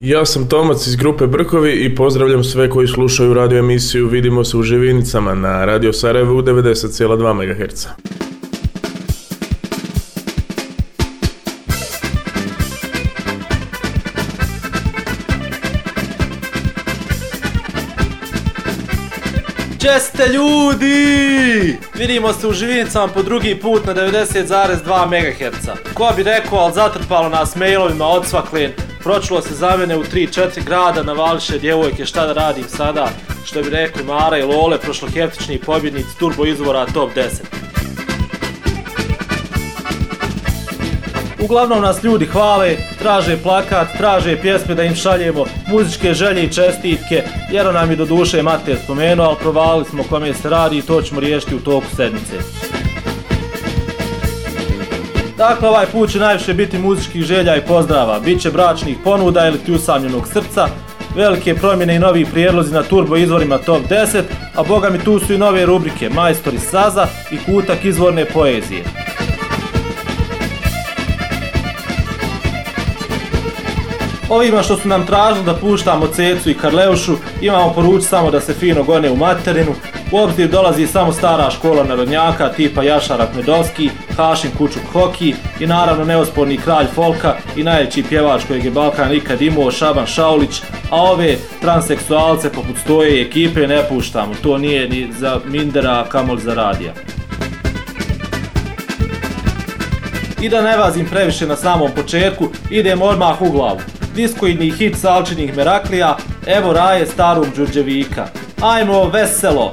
Ja sam Tomac iz grupe Brkovi i pozdravljam sve koji slušaju radio emisiju Vidimo se u Živinicama na Radio Sarajevo u 90,2 MHz. Česte ljudi! Vidimo se u Živinicama po drugi put na 90,2 MHz. Ko bi rekao, ali zatrpalo nas mailovima odsvaklen. Pročulo se za mene u 3-4 grada, navališe djevojke šta da radim sada. Što bi rekli Mara i Lole, prošloheftični pobjednici turbo izvora top 10. Uglavnom nas ljudi hvale, traže plakat, traže pjesme da im šaljemo, muzičke želje i čestitke, jer nam je do duše Mate spomenuo, ali provalili smo kome se radi i to ćemo riješiti u toku sedmice. Dakle, ovaj put će najviše biti muzičkih želja i pozdrava, bit će bračnih ponuda ili ti usamljenog srca, velike promjene i novi prijedlozi na turbo izvorima top 10, a boga mi tu su i nove rubrike Majstori Saza i Kutak izvorne poezije. Ovima što su nam tražili da puštamo Cecu i Karleušu, imamo poručiti samo da se fino gone u materinu. U obzir dolazi samo stara škola narodnjaka tipa Jašar Medovski, Hašin Kučuk Hoki i naravno neosporni kralj folka i najveći pjevač kojeg je Balkan ikad imao Šaban Šaulić, a ove transseksualce poput stoje ekipe ne puštamo. To nije ni za Mindera, a kamoli za radija. I da ne vazim previše na samom početku, idemo odmah u glavu. Diskoidni hit salčinih Meraklija, evo raje starog Đurđevika. Ajmo veselo!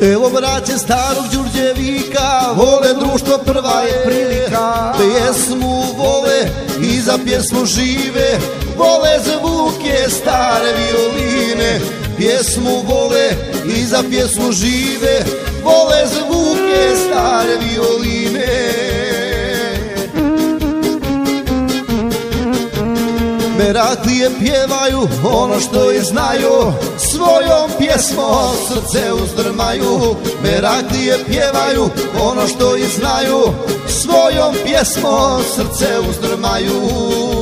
Evo braće starog Đurđevika, vole društvo prva je prilika. Pjesmu vole i za pjesmu žive, vole zvuke stare violine. Pjesmu vole i za pjesmu žive, vole zvuke stare violine. Meraklije pjevaju ono što i znaju Svojom pjesmom srce uzdrmaju. Meraklije pjevaju ono što i znaju Svojom pjesmom srce uzdrmaju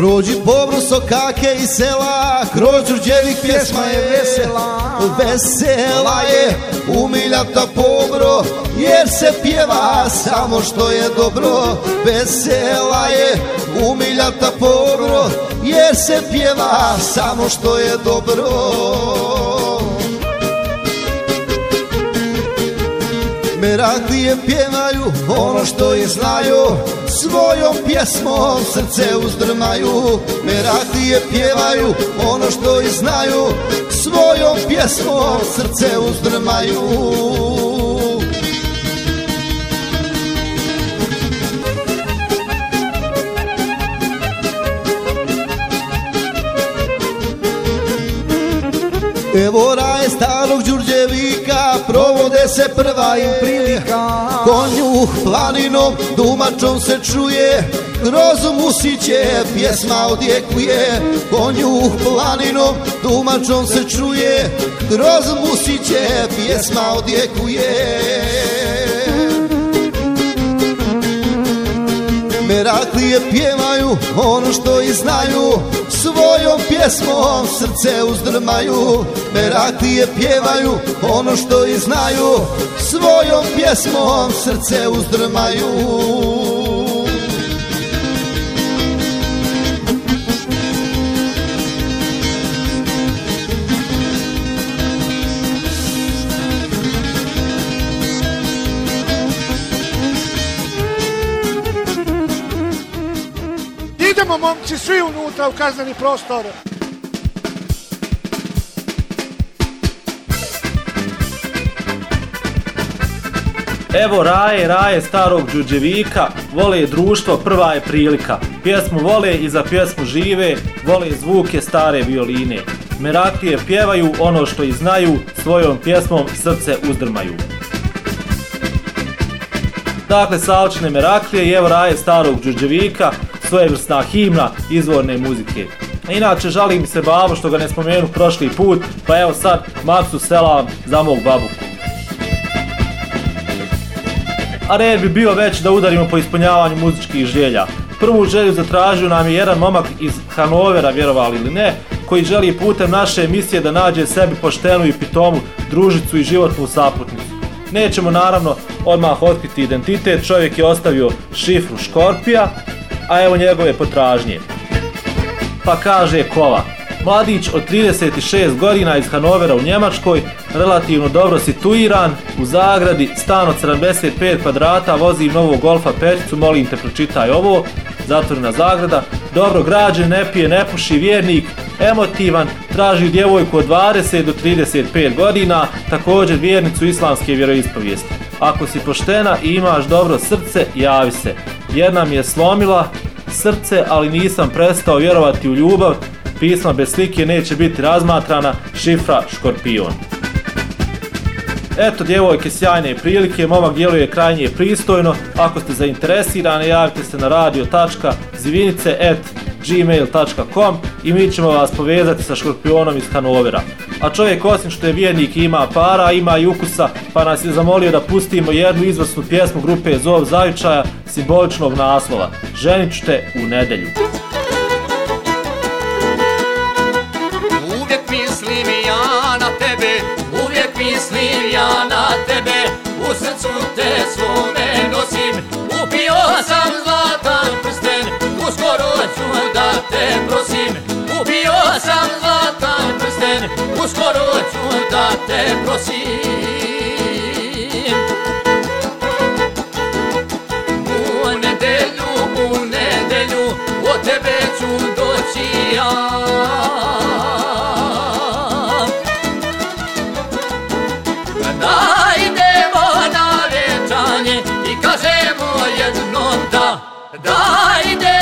Prođi pobru sokake i sela Kroz Đurđevik pjesma je vesela. Vesela je umiljata pobro Jer se pjeva samo što je dobro. Vesela je umiljata pobro Jer se pjeva samo što je dobro. Meraklije pjevaju ono što i znaju Svojom pjesmom srce uzdrmaju Meraklije pjevaju ono što i znaju. Svojom pjesmom srce uzdrmaju. Evo raje starog Provode se prva im prilika. Konju planinom Dumačom se čuje Kroz musiće pjesma odjekuje. Konju planinom Dumačom se čuje Kroz musiće pjesma odjekuje Meraklije pjevaju ono što i znaju. Svojom pjesmom srce uzdrmaju Meraklije pjevaju ono što i znaju. Svojom pjesmom srce uzdrmaju momci svi unutra u kazneni prostor. Evo raje, raje starog Đurđevika, vole društvo, prva je prilika. Pjesmu vole i za pjesmu žive, vole zvuke stare violine. Meraklije pjevaju ono što i znaju, svojom pjesmom srce uzdrmaju. Dakle, Salčine Meraklije i evo raje starog Đurđevika, svojevrsna himna izvorne muzike. Inače, žalim se babo što ga ne spomenu prošli put, pa evo sad, Maksu selam za mog babu. a red bi bio već da udarimo po ispunjavanju muzičkih želja. Prvu želju zatražio nam je jedan momak iz Hanovera, vjerovali ili ne, koji želi putem naše emisije da nađe sebi poštenu i pitomu družicu i životnu saputnicu. Nećemo naravno odmah otkriti identitet, čovjek je ostavio šifru Škorpija, a evo njegove potražnje. Pa kaže Kova, mladić od 36 godina iz Hanovera u Njemačkoj, relativno dobro situiran, u zagradi, stan od 75 kvadrata, vozi novog golfa pećicu, molim te pročitaj ovo, zatvorena zagrada, dobro građen, ne pije, ne puši, vjernik, emotivan, traži djevojku od 20 do 35 godina, također vjernicu islamske vjeroispovijesti. Ako si poštena i imaš dobro srce, javi se. Jedna mi je slomila srce, ali nisam prestao vjerovati u ljubav, pisma bez slike neće biti razmatrana, šifra škorpion. Eto djevojke sjajne prilike, momak djeluje krajnje pristojno, ako ste zainteresirani javite se na radio.zvinice.gmail.com i mi ćemo vas povezati sa škorpionom iz Hanovera. A čovjek osim što je vjernik ima para, ima i ukusa, pa nas je zamolio da pustimo jednu izvrsnu pjesmu grupe Zov Zavičaja simboličnog naslova. Ženit ću te u nedelju. Uvijek mislim ja na tebe, uvijek mislim ja na tebe U srcu te svome nosim, upio sam zlatan prsten Uskoro ću da te prosim, upio sam zlatan prsten Uskoro ću da te prosim U nedelju, u nedelju, od tebe ću doći ja Da idemo na večanje i kažemo jednom da Da idemo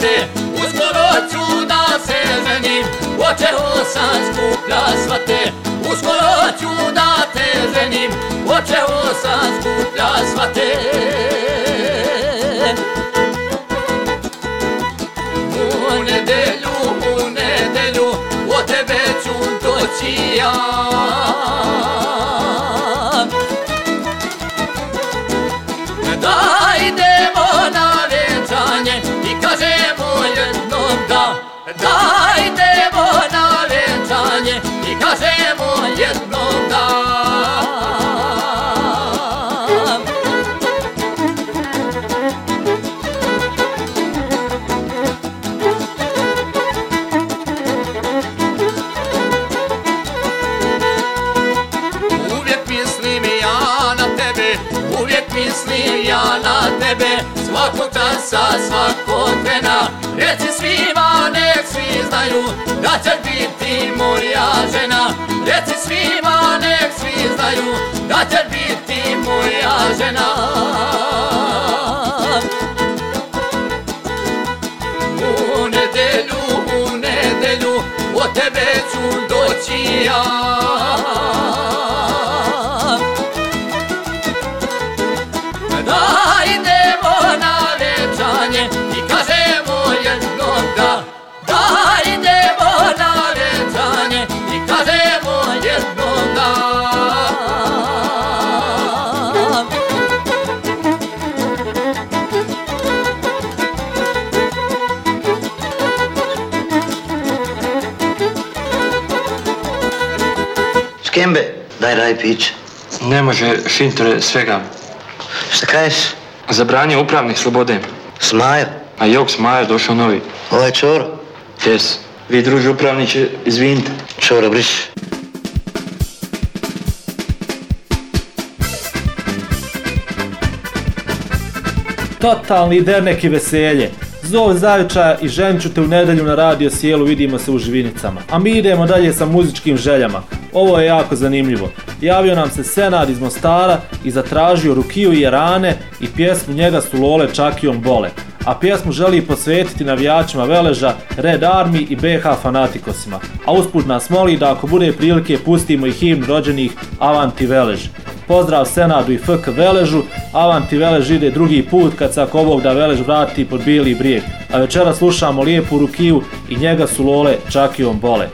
te prate, uskoro ću da se ženim Očeho sam skuplja svate, uskoro ću da te ženim Očeho sam skuplja svate U nedelju, u nedelju, od tebe ću doći ja vjenčanje i kažemo jednom da. Da idemo na vjenčanje i kažemo jednom da. Uvijek mislim ja na tebe, uvijek mislim ja na tebe Svakog časa, svakog trena Reci svima, nek svi znaju Da će biti moja žena Reci svima, nek svi znaju Da će biti moja žena U nedelju, u nedelju Od tebe ću doći ja jednom da idemo na večanje i kažemo jednom da Skembe, daj raj pić. Ne može šintore svega. Šta kažeš? Zabranje upravnih slobode. Smajo, A jok smaja došao novi. ovaj čoro, Jes. Vi druži upravniće, izvinite. čoro briš. Totalni dernek i veselje. Zov Zavičaja i ženit ću te u nedelju na radio sjelu, vidimo se u Živinicama. A mi idemo dalje sa muzičkim željama. Ovo je jako zanimljivo. Javio nam se Senad iz Mostara i zatražio Rukiju i Jarane i pjesmu njega su Lole Čakijom Bole. A pjesmu želi posvetiti navijačima Veleža, Red Army i BH fanatikosima. A usput nas moli da ako bude prilike pustimo i himn rođenih Avanti Velež. Pozdrav Senadu i FK Veležu, Avanti Velež ide drugi put kad se ako da Velež vrati pod Bili brijeg. A večera slušamo lijepu rukiju i njega su lole čakijom bole.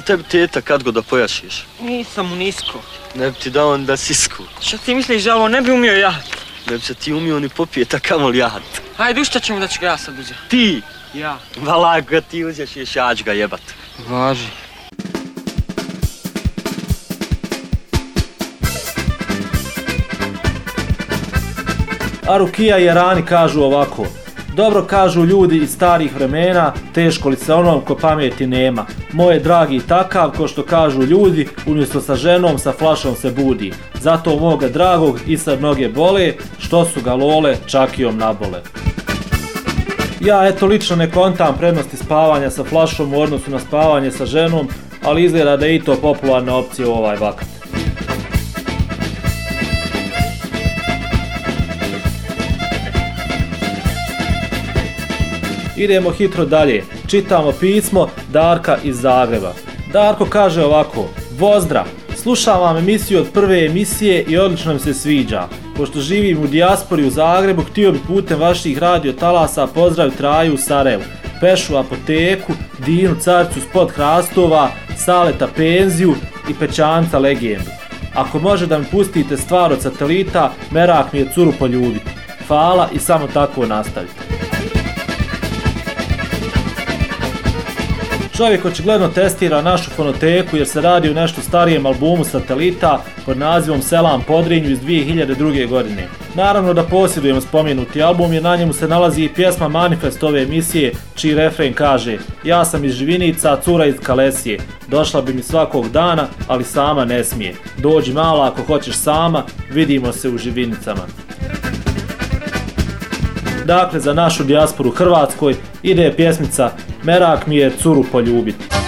Jel tebi teta kad go da pojašiš? Nisam u nisko. Ne bi ti dao onda sisku. Šta ti misliš da ovo ne bi umio ja? Ne bi se ti umio ni popijeta kamol jahat. Hajde, šta ćemo da ću ga ja sad uzeti? Ti! Ja. Vala, ako ga ti uzeš ješ, ja ću ga jebat. Važi. A Rukija i Arani kažu ovako. Dobro kažu ljudi iz starih vremena, teško li se onom ko pameti nema. Moje dragi takav, ko što kažu ljudi, umjesto sa ženom, sa flašom se budi. Zato moga dragog i sad noge bole, što su ga lole čakijom nabole. Ja eto lično ne kontam prednosti spavanja sa flašom u odnosu na spavanje sa ženom, ali izgleda da je i to popularna opcija u ovaj vakat. Idemo hitro dalje. Čitamo pismo Darka iz Zagreba. Darko kaže ovako. Pozdrav! Slušam vam emisiju od prve emisije i odlično mi se sviđa. Pošto živim u dijaspori u Zagrebu, htio bi putem vaših radio talasa pozdraviti Raju u Sarajevu, Pešu apoteku, Dinu carcu spod hrastova, Saleta penziju i Pećanca legendu. Ako može da mi pustite stvar od satelita, merak mi je curu poljubiti. Hvala i samo tako nastavite. Čovjek očigledno testira našu fonoteku jer se radi o nešto starijem albumu satelita pod nazivom Selam Podrinju iz 2002. godine. Naravno da posjedujemo spomenuti album jer na njemu se nalazi i pjesma Manifest ove emisije čiji refren kaže Ja sam iz Živinica, cura iz Kalesije. Došla bi mi svakog dana, ali sama ne smije. Dođi mala ako hoćeš sama, vidimo se u Živinicama. Dakle, za našu dijasporu Hrvatskoj ide pjesmica Merak mi je curu poljubiti.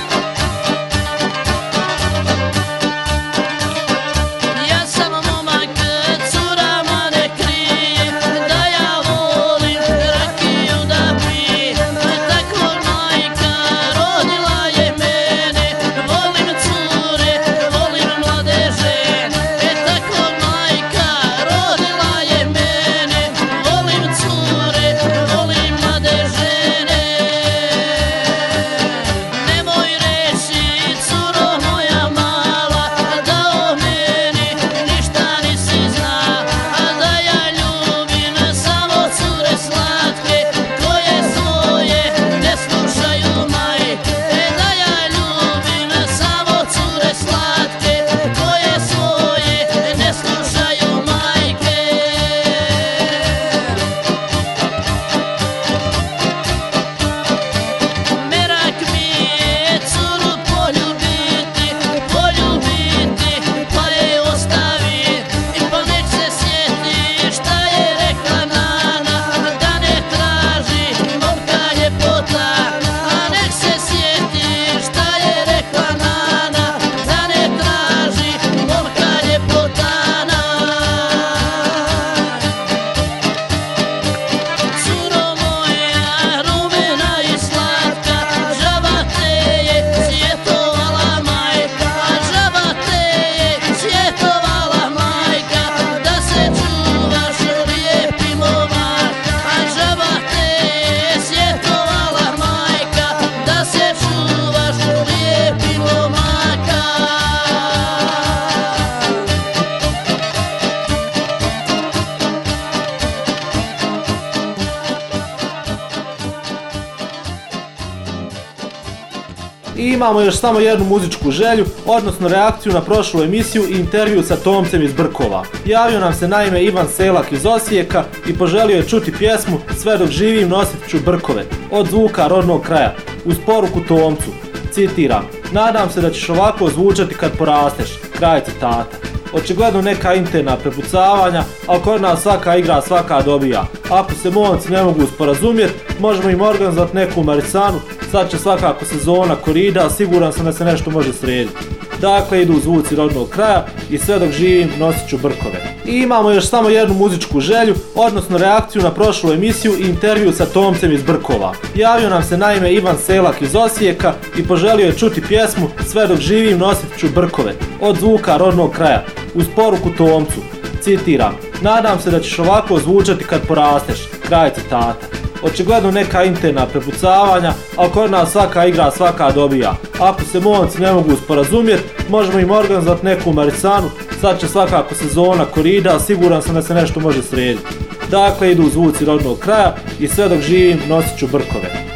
Imamo još samo jednu muzičku želju, odnosno reakciju na prošlu emisiju i intervju sa Tomcem iz Brkova. Javio nam se naime Ivan Selak iz Osijeka i poželio je čuti pjesmu Sve dok živim nosit ću Brkove, od zvuka rodnog kraja, uz poruku Tomcu. Citiram, nadam se da ćeš ovako zvučati kad porasteš, kraj citata. Očigledno neka interna prepucavanja, ali kod nas svaka igra svaka dobija. Ako se momci ne mogu sporazumjeti, možemo im organizovati neku marisanu, sad će svakako sezona korida, siguran sam da se nešto može srediti. Dakle, idu zvuci rodnog kraja i sve dok živim nosit ću brkove. I imamo još samo jednu muzičku želju, odnosno reakciju na prošlu emisiju i intervju sa Tomcem iz Brkova. Javio nam se naime Ivan Selak iz Osijeka i poželio je čuti pjesmu Sve dok živim nosit ću brkove, od zvuka rodnog kraja, uz poruku Tomcu. Citiram, nadam se da ćeš ovako zvučati kad porasteš, kraj citata. Očigledno neka interna prepucavanja, ali kod nas svaka igra svaka dobija. Ako se momci ne mogu sporazumjeti, možemo im organizovati neku marisanu, sad će svakako sezona korida, siguran sam da se nešto može srediti. Dakle, idu zvuci rodnog kraja i sve dok živim nosit ću brkove.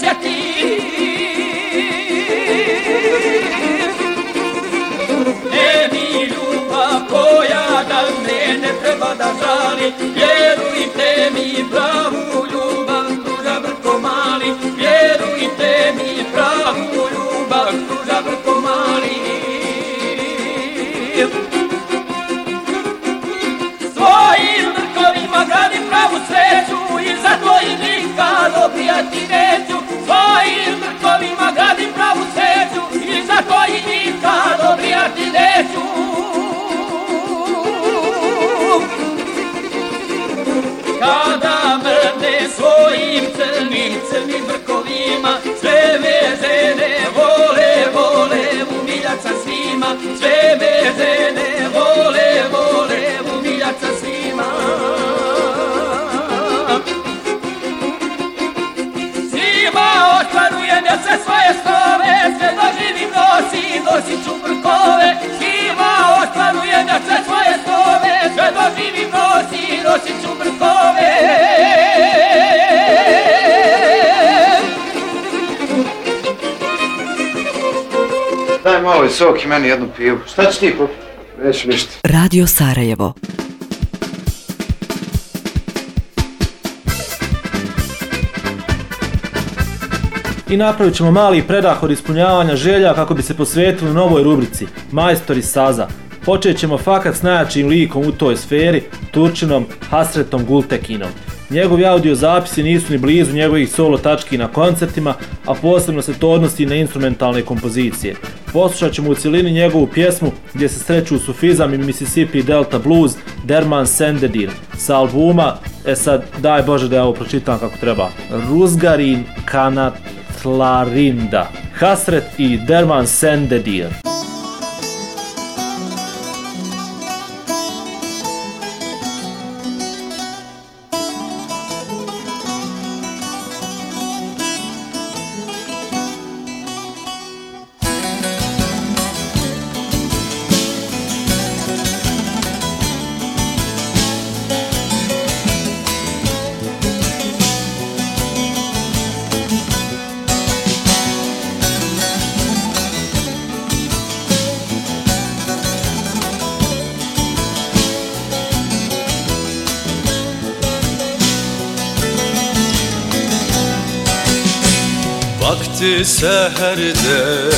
Sjeti Ne mi ljubav koja da me ne treba da žali. Vjerujte mi pravu Sve me žene vole, vole, umiljat sa svima Svima ostvarujem ja sve svoje snove Sve doživim nosim, nosit ću brkove Svima ostvarujem ja sve svoje snove Sve doživim nosim, nosit ću brkove malo i sok i meni jednu pivu. Šta ćeš ti popiti? Neću ništa. Radio Sarajevo. I napravit ćemo mali predah od ispunjavanja želja kako bi se posvetili novoj rubrici Majstori Saza. Počet ćemo fakat s najjačim likom u toj sferi, Turčinom Hasretom Gultekinom. Njegovi audio zapisi nisu ni blizu njegovih solo tački na koncertima, a posebno se to odnosi na instrumentalne kompozicije. Poslušat ćemo u cjelini njegovu pjesmu gdje se sreću sufizam i Mississippi Delta Blues Derman Sendedir. Sa albuma, e sad daj Bože da ja ovo pročitam kako treba, Ruzgarin Kanatlarinda, Hasret i Derman Sendedir. Vakti seherde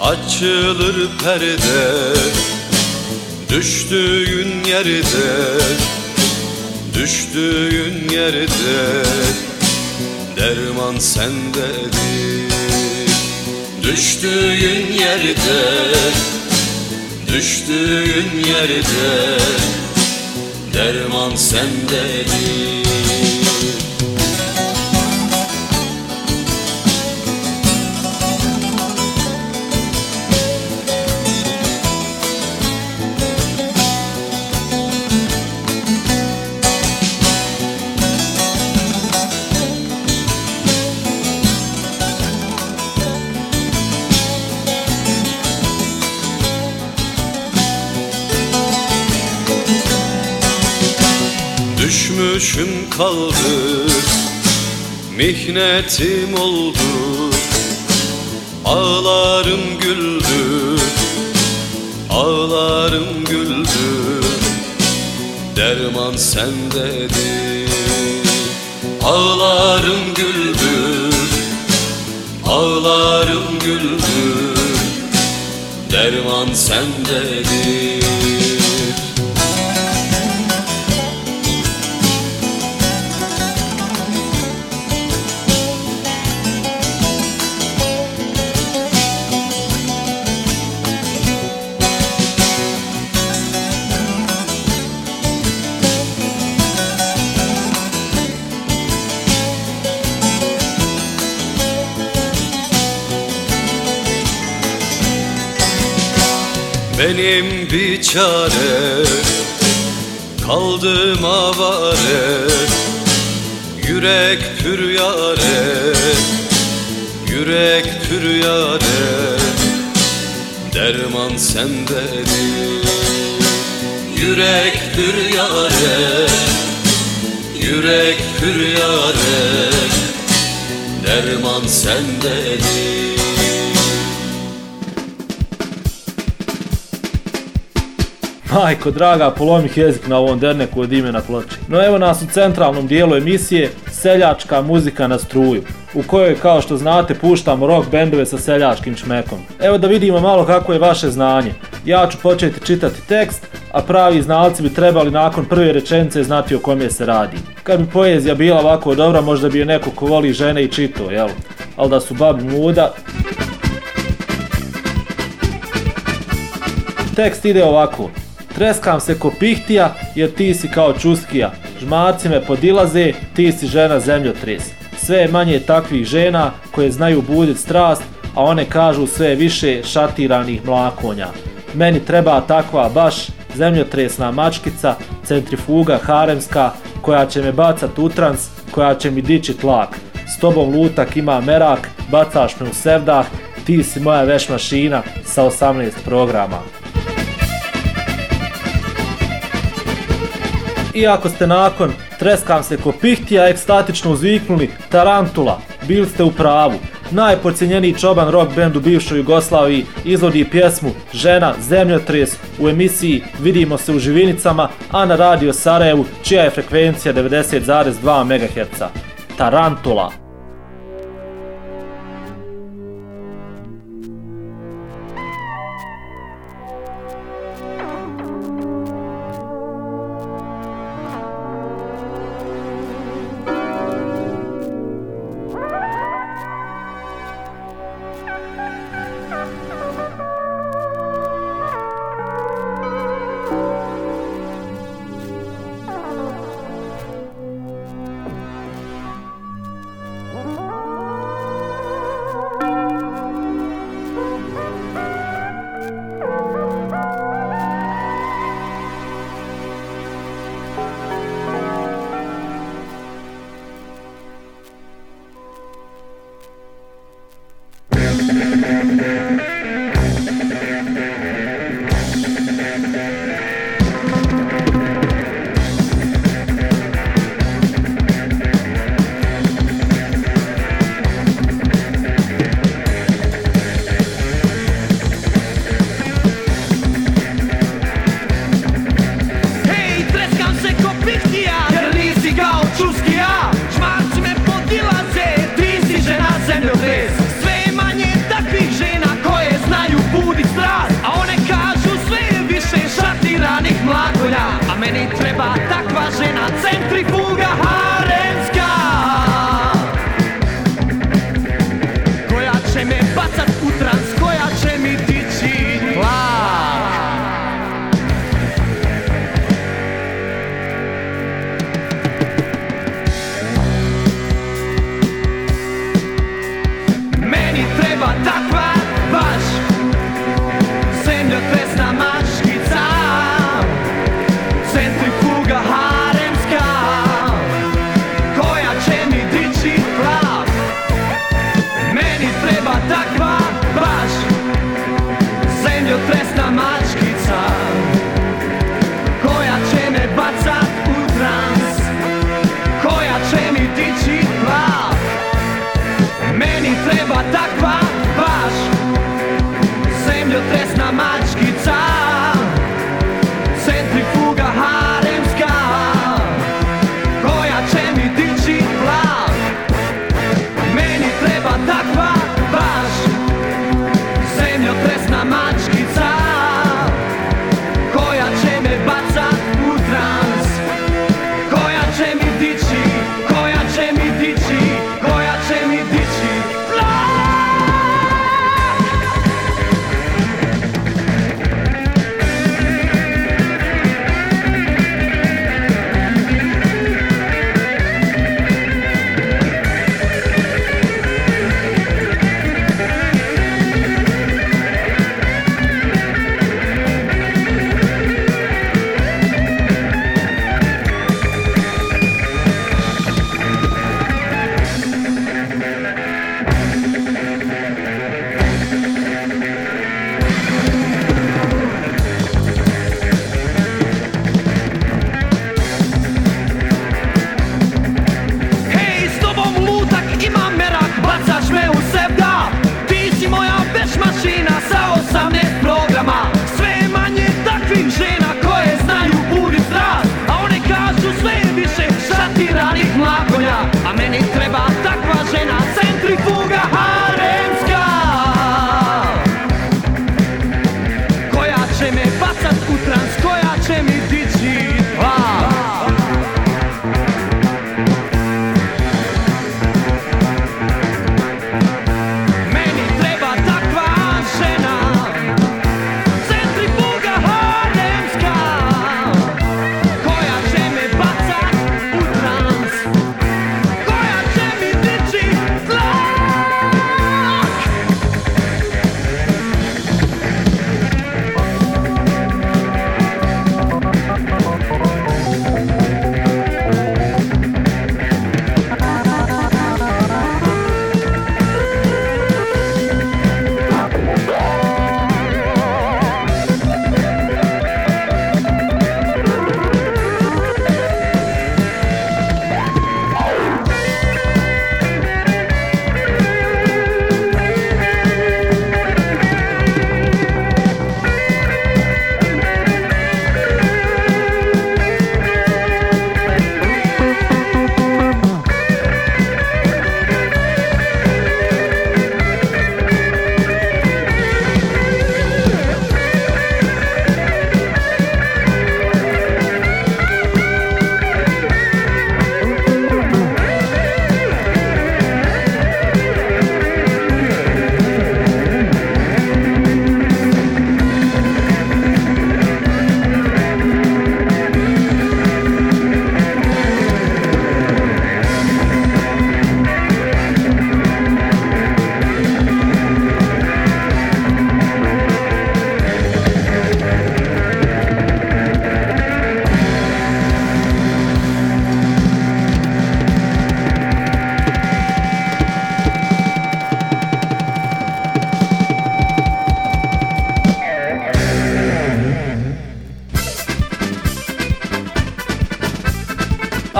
Açılır perde. Düştüğün yerde Düştüğün yerde Derman sendedir. Düştüğün yerde Düştüğün yerde Derman sendedir Düşmüşüm kaldı. Mihnetim oldu Ağlarım güldü Ağlarım güldü. Derman sendedir Ağlarım güldü Ağlarım güldü. Derman sendedir Benim bir çare Kaldım avare Yürek pür yare Yürek pür yare Derman sendedir Yürek pür yare Yürek pür yare Derman sendedir Majko, draga, polomih jezik na ovom derneku od imena ploče. No evo nas u centralnom dijelu emisije Seljačka muzika na struju, u kojoj, kao što znate, puštamo rock bendove sa seljačkim šmekom. Evo da vidimo malo kako je vaše znanje. Ja ću početi čitati tekst, a pravi znalci bi trebali nakon prve rečenice znati o kome se radi. Kad bi poezija bila ovako dobra, možda bi je neko ko voli žene i čito, jel? Ali da su babi muda, Tekst ide ovako. Treskam se ko pihtija jer ti si kao čuskija. Žmarci me podilaze, ti si žena zemljotres. Sve je manje takvih žena koje znaju budit strast, a one kažu sve više šatiranih mlakonja. Meni treba takva baš zemljotresna mačkica, centrifuga haremska, koja će me bacat u trans, koja će mi dići tlak. S tobom lutak ima merak, bacaš me u sevdah, ti si moja veš mašina sa 18 programa. Iako ste nakon Treskam se ko pihtija ekstatično uzviknuli Tarantula, bili ste u pravu. Najpocijenjeniji čoban rock band u bivšoj Jugoslaviji izvodi pjesmu Žena zemljotres u emisiji Vidimo se u živinicama, a na radio Sarajevu čija je frekvencija 90,2 MHz. Tarantula.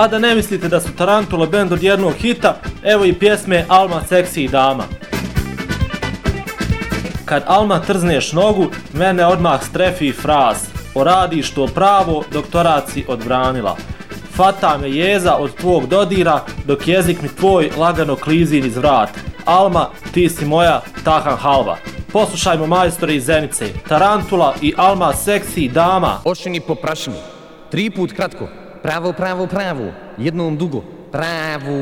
A da ne mislite da su Tarantula band od jednog hita, evo i pjesme Alma seksi dama. Kad Alma trzneš nogu, mene odmah strefi fraz. Poradiš to pravo, doktorat si odbranila. Fata me jeza od tvog dodira, dok jezik mi tvoj lagano klizi niz vrat. Alma, ti si moja tahan halva. Poslušajmo majstore iz Zenice, Tarantula i Alma seksi dama. Ošini po prašini. Tri put kratko. Prawo, prawo, prawo. Jedną długo. Prawo.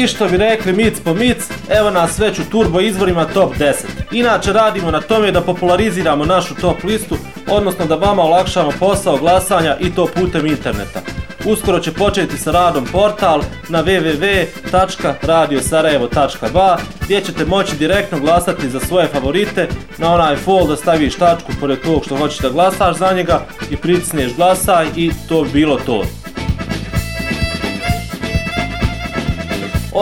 I što bi rekli mic po mic, evo nas već u turbo izvorima top 10. Inače radimo na tome da populariziramo našu top listu, odnosno da vama olakšamo posao glasanja i to putem interneta. Uskoro će početi sa radom portal na www.radiosarajevo.ba gdje ćete moći direktno glasati za svoje favorite na onaj fol da staviš tačku pored tog što hoćeš da glasaš za njega i pritisneš glasaj i to bi bilo to.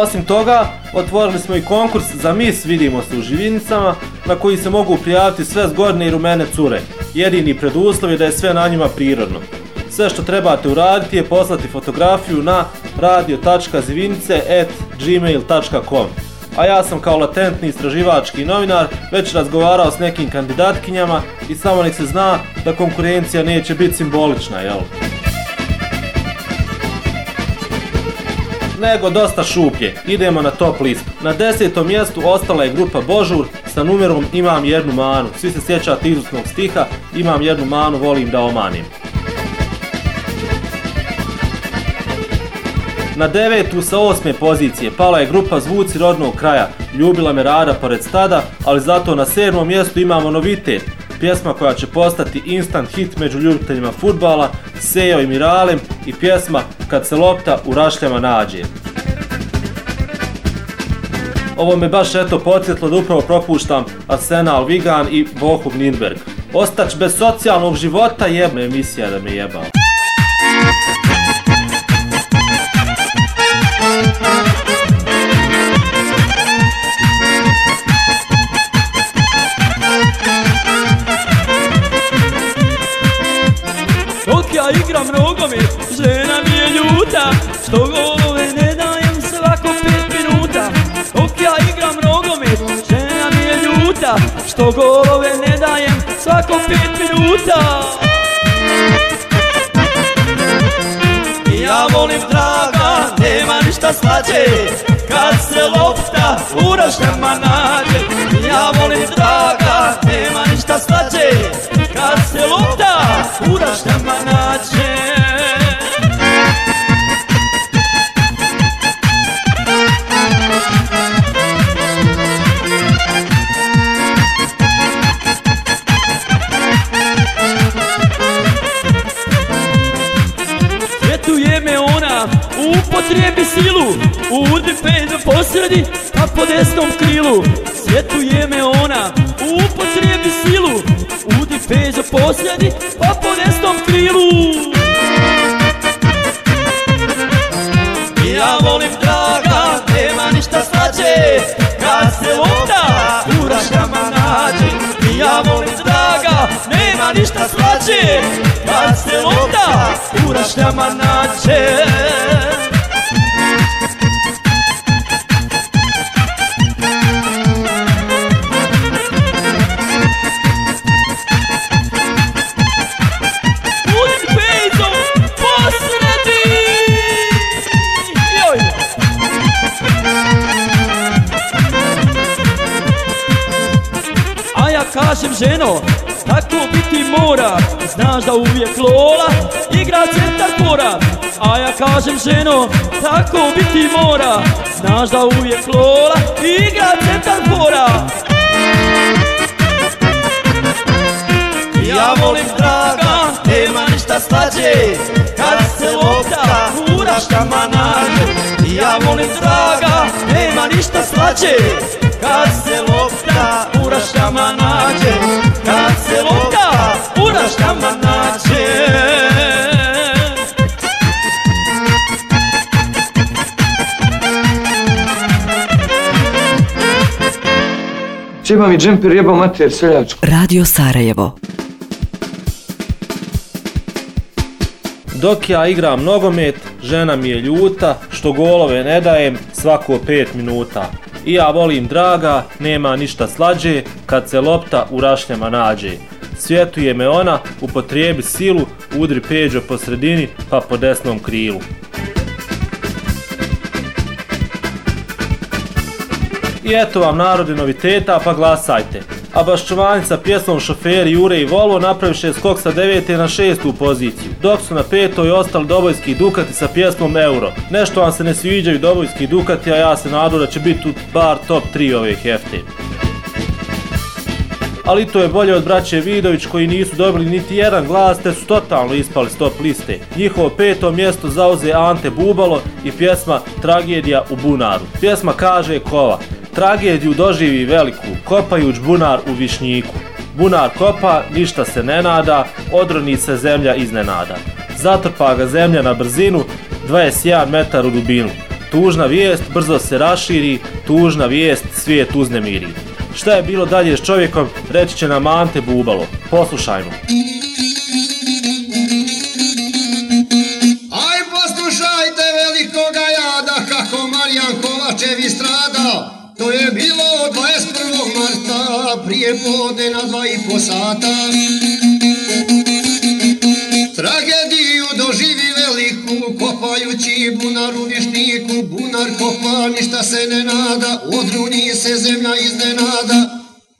Osim toga, otvorili smo i konkurs za mis Vidimo se u živinicama, na koji se mogu prijaviti sve zgodne i rumene cure. Jedini preduslov je da je sve na njima prirodno. Sve što trebate uraditi je poslati fotografiju na radio.zivinice.gmail.com A ja sam kao latentni istraživački novinar već razgovarao s nekim kandidatkinjama i samo nek se zna da konkurencija neće biti simbolična, jel? Nego dosta šuplje. Idemo na top listu. Na desetom mjestu ostala je grupa Božur sa numerom Imam jednu manu. Svi se sjećate izusnog stiha Imam jednu manu, volim da omanim. Na devetu sa osme pozicije pala je grupa Zvuci rodnog kraja. Ljubila me rada pored stada, ali zato na sedmom mjestu imamo novitet. Pjesma koja će postati instant hit među ljubiteljima futbala, Sejo i Miralem i pjesma Kad se lopta u rašljama nađe. Ovo me baš eto podsjetlo da upravo propuštam Arsenal Vigan i Bohum Nürnberg. Ostać bez socijalnog života jebna emisija da me jebao. Golove ne dajem svako pet minuta. Dok ja igram nogomet, žena mi je ljuta. Što golove ne dajem svako pet minuta. Ja volim draga, nema ništa slađe. Kad se lopta u rašljama nađe. Ja volim draga, nema ništa slađe. Kad se lopta u rašljama nađe upotrijebi silu U defendu posredi, a po desnom krilu. Svetuje me ona, upotrijebi silu U defendu posredi, a po desnom krilu. Ja volim draga, nema ništa slađe. Kad se lopta u rašljama nađe Ja volim slađe. Kad se lopta u rašljama nađe Da uvijek Lola igra centar fora A ja kažem ženo, tako biti mora. Znaš da uvijek Lola igra centar fora Ja volim draga, nema ništa slađe. Kad se lopta u raštama nađe Ja volim draga, nema ništa slađe. Kad se lopta u raštama nađe Kad se lopta u raštama nađe Čeba mi džemper jebao mater seljačku. Radio Sarajevo. Dok ja igram nogomet, žena mi je ljuta, što golove ne dajem svako 5 minuta. I ja volim draga, nema ništa slađe, kad se lopta u rašnjama nađe. Svjetuje me ona, upotrijebi silu, udri peđo po sredini, pa po desnom krilu. I eto vam narodi noviteta, pa glasajte. A Baščovani sa pjesmom Šoferi Jure i Volvo napraviše skok sa devete na šestu poziciju, dok su na petoj ostali Dobojski Dukati sa pjesmom Euro. Nešto vam se ne sviđaju Dobojski Dukati, a ja se nadu da će biti tu bar top 3 ove hefte. Ali to je bolje od braće Vidović koji nisu dobili niti jedan glas te su totalno ispali s top liste. Njihovo peto mjesto zauze Ante Bubalo i pjesma Tragedija u bunaru. Pjesma kaže kova, tragediju doživi veliku, kopajuć bunar u višnjiku. Bunar kopa, ništa se ne nada, odroni se zemlja iznenada. Zatrpa ga zemlja na brzinu, 21 metar u dubinu. Tužna vijest brzo se raširi, tužna vijest svijet uznemiri. Šta je bilo dalje s čovjekom, reći će nam Ante Bubalo. Poslušajmo. Aj poslušajte velikoga jada kako Marijan Kovačevi strada. To je bilo 21. marta prije podne na dva i po sata. Veliku bunar u višniku. Bunar kopa ništa se ne nada, odruni se zemlja iznenada.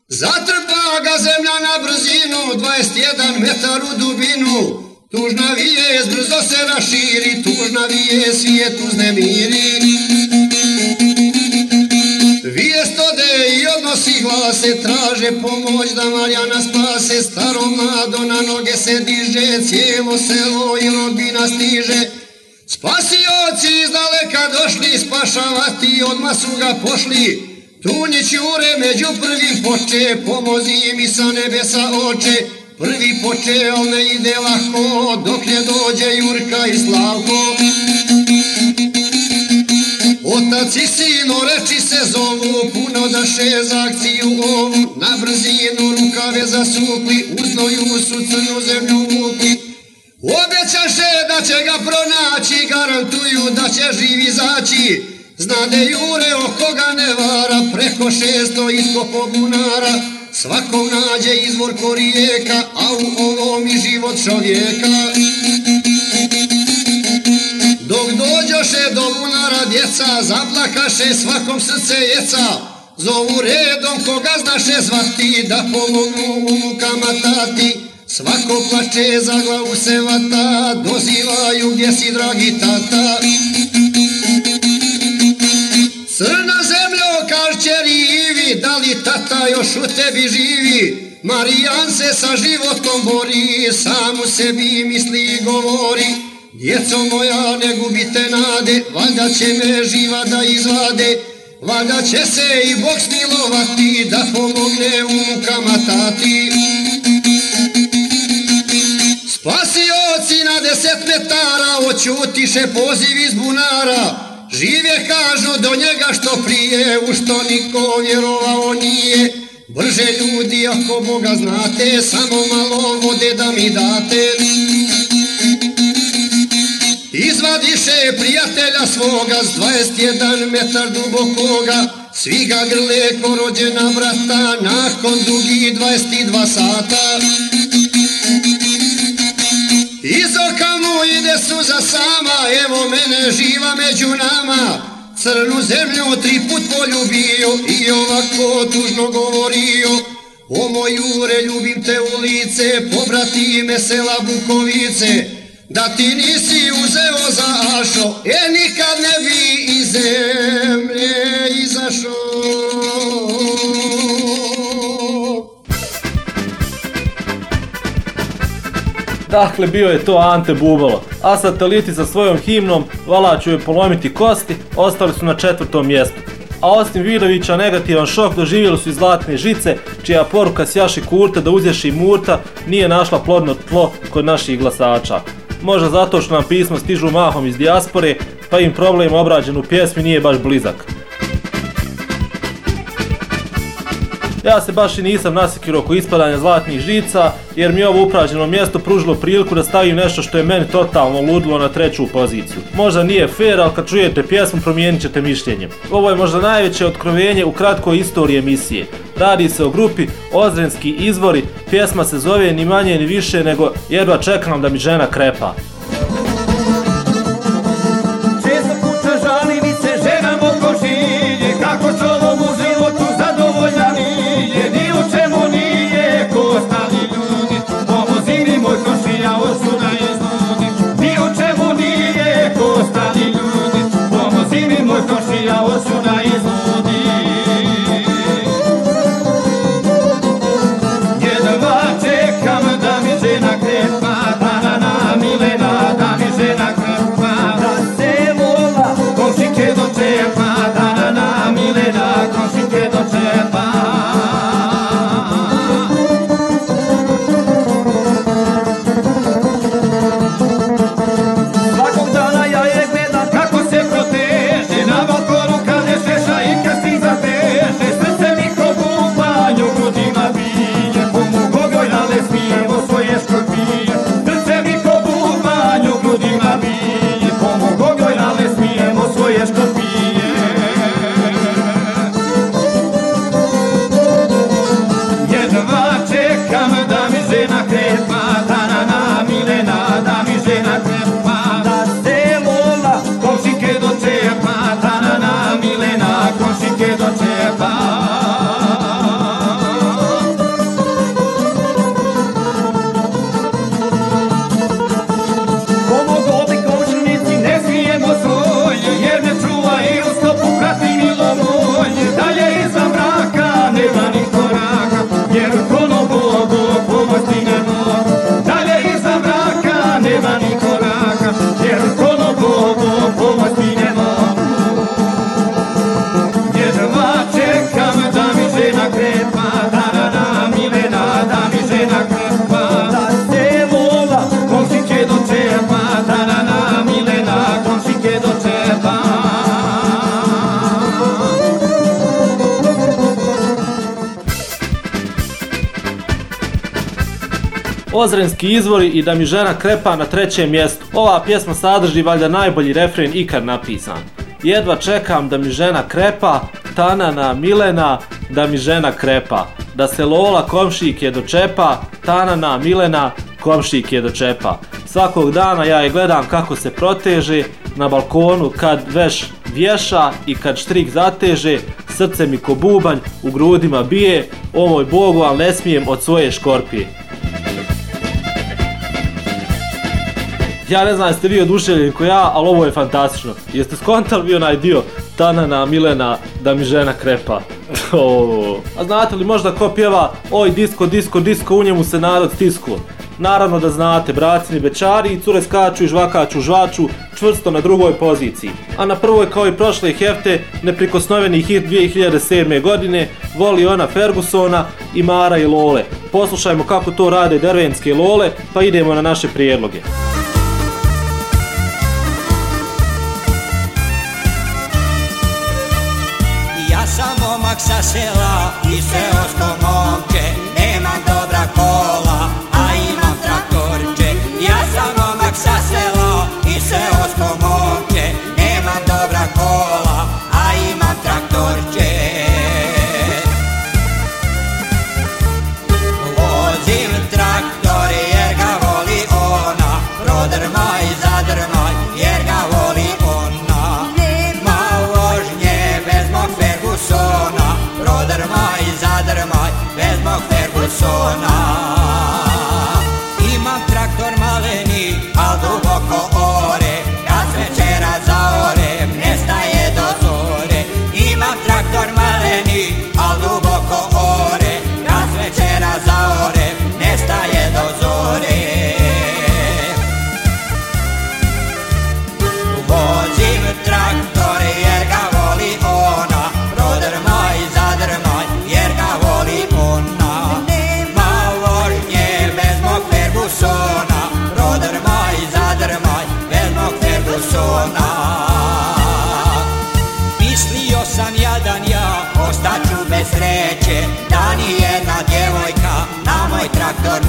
Zatrpa ga zemlja na brzinu, 21 metar u dubinu. Tužna vijest brzo se raširi, tužna vijest svijet uznemiri. Vijest ode i odnosi glase, traže pomoć da Marijana spase. Staro mlado na noge se diže, cijelo selo i rodbina stiže. Spasioci iz daleka došli, spašavati odmah su ga pošli. Tunjić Jure među prvim poče, pomozi mi sa nebesa oče. Prvi poče, al ne ide lako, dok ne dođe Jurka i Slavko. Otac i sino reči se zovu, puno daše za akciju ovu. Na brzinu rukave zasukli, u znoju su crnu zemlju vukli. Obećaše da će ga pronaći, garantuju da će živ izaći. Znade Jure oko ga ne vara, preko šesto iskopo bunara. Svakom nađe izvor korijeka, a u ovom i život čovjeka. Dok dođoše do bunara djeca, zaplakaše svakom srce jeca. Zovu redom koga znaše zvati, da pomognu u mukama tati. Svako plače, za glavu se vata, dozivaju gdje si dragi tata. Crna zemljo, kaž rivi, da li tata još u tebi živi? Marijan se sa životom bori, sam u sebi misli i govori. Djeco moja, ne gubite nade, valjda će me živa da izvade. Valjda će se i Bog smilovati, da pomogne u mukama tati. Spasioci na deset metara, očutiše poziv iz bunara. Žive kažu do njega što prije, u što niko vjerovao nije. Brže ljudi ako Boga znate, samo malo vode da mi date. Izvadiše prijatelja svoga s 21 metar dubokoga, svi ga grle ko rođena brata, nakon dugi 22 sata. Iz oka mu ide suza sama, evo mene živa među nama. Crnu zemlju tri put poljubio i ovako tužno govorio. O moj jure, ljubim te u lice, pobrati me sela Bukovice. Da ti nisi uzeo za ašo, e nikad ne bi iz zemlje izašao. Dakle, bio je to Ante Bubalo, a sateliti sa svojom himnom vala ću joj polomiti kosti, ostali su na četvrtom mjestu. A osim Vidovića, negativan šok doživjeli su i Zlatne žice, čija poruka sjaši kurta da uzješi murta nije našla plodno tlo kod naših glasača. Možda zato što nam pisma stižu mahom iz dijaspore, pa im problem obrađen u pjesmi nije baš blizak. Ja se baš i nisam nasikirao oko ispadanja zlatnih žica, jer mi je ovo upražnjeno mjesto pružilo priliku da stavim nešto što je meni totalno ludilo na treću poziciju. Možda nije fair, ali kad čujete pjesmu promijenit ćete mišljenje. Ovo je možda najveće otkrovenje u kratkoj istoriji emisije. Radi se o grupi Ozrenski izvori, pjesma se zove ni manje ni više nego jedva čekam da mi žena krepa. Ozrenski izvori i da mi žena krepa na trećem mjestu. Ova pjesma sadrži valjda najbolji refren ikad napisan. Jedva čekam da mi žena krepa, tanana Milena, da mi žena krepa. Da se Lola komšike dočepa, tanana Milena, komšike dočepa. Svakog dana ja je gledam kako se proteže na balkonu kad veš vješa i kad štrik zateže, srce mi ko bubanj u grudima bije, o moj Bogu, ali ne smijem od svoje škorpije. Ja ne znam jeste vi oduševljeni ko ja, ali ovo je fantastično. Jeste skontali vi onaj dio Tanana, Milena, da mi žena krepa? O, A znate li možda ko pjeva Oj disko, disko, disko, u njemu se narod stisku? Naravno da znate, bracini bečari i cure skaču i žvakaču žvaču čvrsto na drugoj poziciji. A na prvoj kao i prošle hefte neprikosnoveni hit 2007. godine voli ona Fergusona i Mara i Lole. Poslušajmo kako to rade dervenske Lole pa idemo na naše prijedloge. sacelar, isso é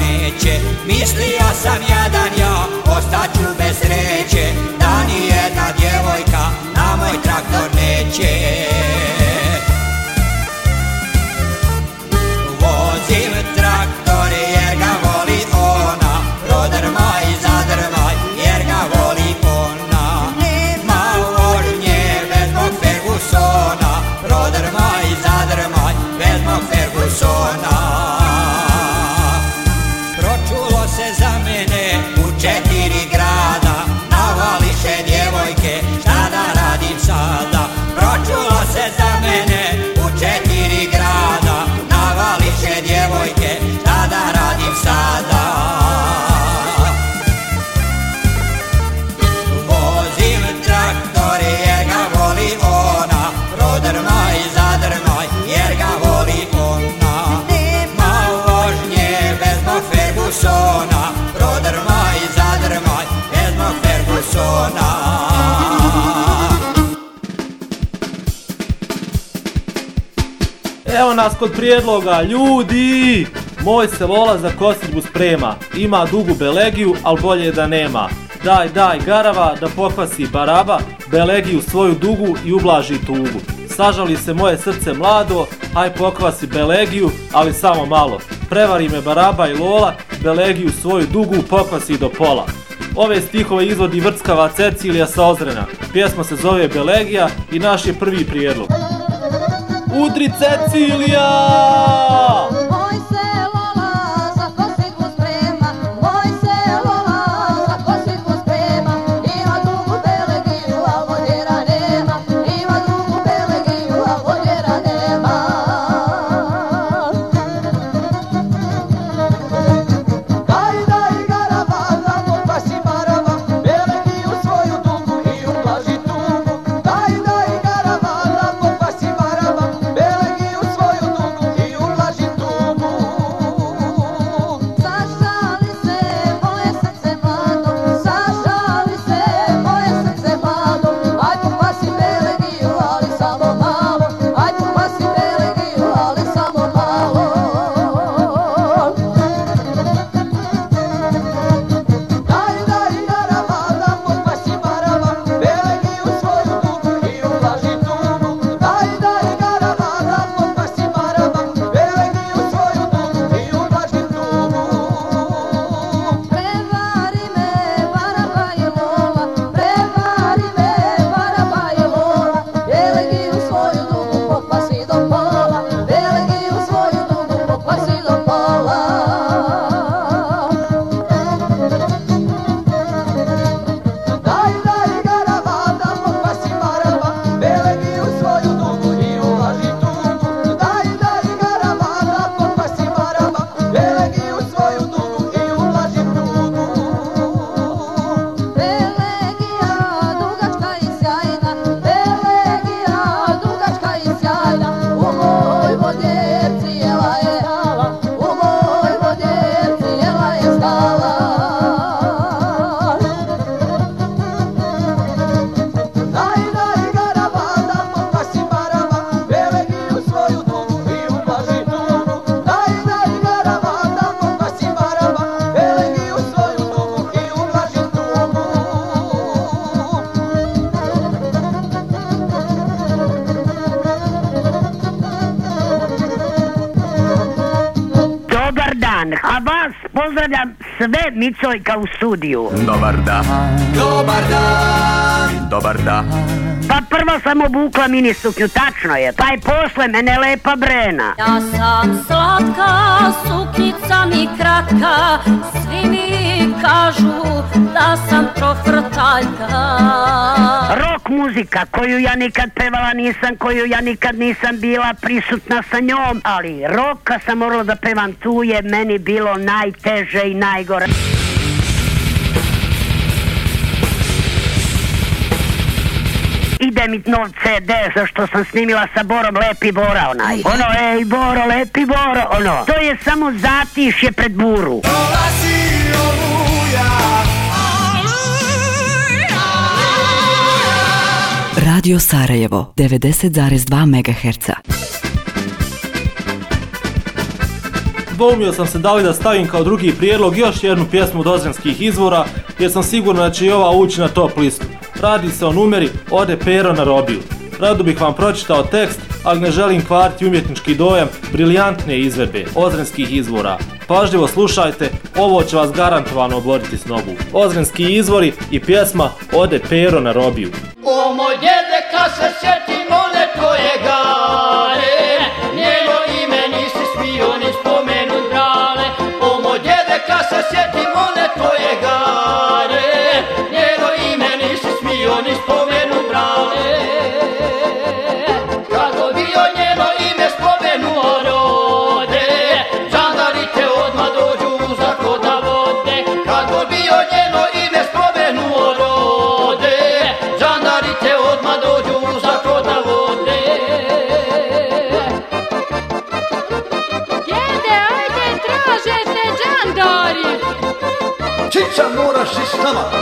neće. Mislija sam jadan ja nas kod prijedloga, ljudi! Moj se vola za kosidbu sprema, ima dugu belegiju, al bolje da nema. Daj, daj, garava, da pokvasi baraba, belegiju svoju dugu i ublaži tugu. Sažali se moje srce mlado, aj pokvasi belegiju, ali samo malo. Prevari me baraba i lola, belegiju svoju dugu pokvasi do pola. Ove stihove izvodi vrckava Cecilija sa Ozrena. Pjesma se zove Belegija i naš je prvi prijedlog. Udri Cecilija! Sve Micojka u studiju. Dobar dan. Dobar dan. Dobar dan. Prvo sam obukla mini suknju, tačno je. Pa i posle mene lepa brena. Ja sam slatka, suknica mi kratka, svi mi kažu da sam profrtaljka. Rock muzika koju ja nikad pevala nisam, koju ja nikad nisam bila prisutna sa njom, ali rock kad sam morala da pevam tu je meni bilo najteže i najgore. Ide mi nov CD za što sam snimila sa Borom Lepi Bora onaj. Ono, ej Boro, Lepi Boro, ono. To je samo zatišje pred buru. Radio Sarajevo 90,2 MHz. Dvoumio sam se da li da stavim kao drugi prijedlog još jednu pjesmu od ozrenskih izvora, jer sam siguran da će i ova ući na top listu. Radi se o numeri Ode Pero na robiju. Rado bih vam pročitao tekst, ali ne želim kvariti umjetnički dojam briljantne izvedbe ozrenskih izvora. Pažljivo slušajte, ovo će vas garantovano oboriti s nogu. Ozrenski izvori i pjesma Ode Pero na robiju. O moj djede, kad se sjetim Čiča moraš i s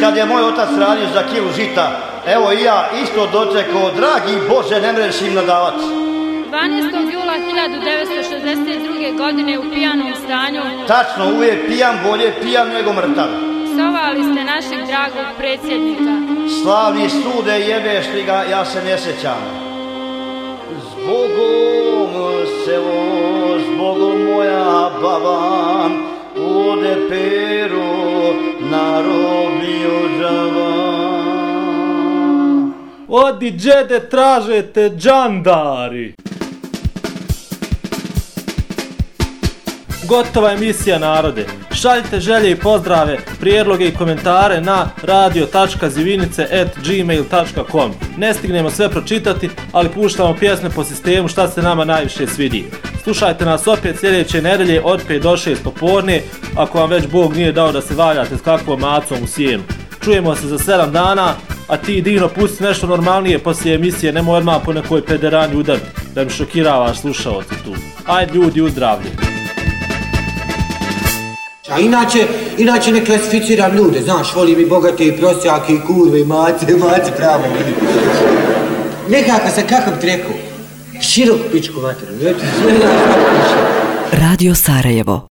kad je moj otac radio za kilu žita, evo i ja isto dočekao, dragi Bože, ne mreš im nadavat. 12. jula 1962. godine u pijanom stanju Tačno, uvijek pijan, bolje pijan nego mrtav. psovali ste našeg dragog predsjednika. Slavni sude jebeš li ga, ja se ne sjećam. Zbogom selo, zbogom moja baba, ode peru na Odi džede, tražete džandari. Gotova emisija narode. Šaljite želje i pozdrave, prijedloge i komentare na radio.zivinice.gmail.com Ne stignemo sve pročitati, ali puštamo pjesme po sistemu šta se nama najviše svidi. Slušajte nas opet sljedeće nedelje od 5 do 6 popodne, ako vam već Bog nije dao da se valjate s kakvom macom u sjenu. Čujemo se za 7 dana, a ti Dino pusti nešto normalnije poslije emisije, nemoj odmah po nekoj pederani udariti, da mi šokiravaš slušalce tu. Ajde ljudi u zdravlje. A inače, inače ne klasificiram ljude, znaš, volim i bogate i prosjake i kurve i mace, mace pravo. Nekako sa kakav treku. Širok pičku sve Radio Sarajevo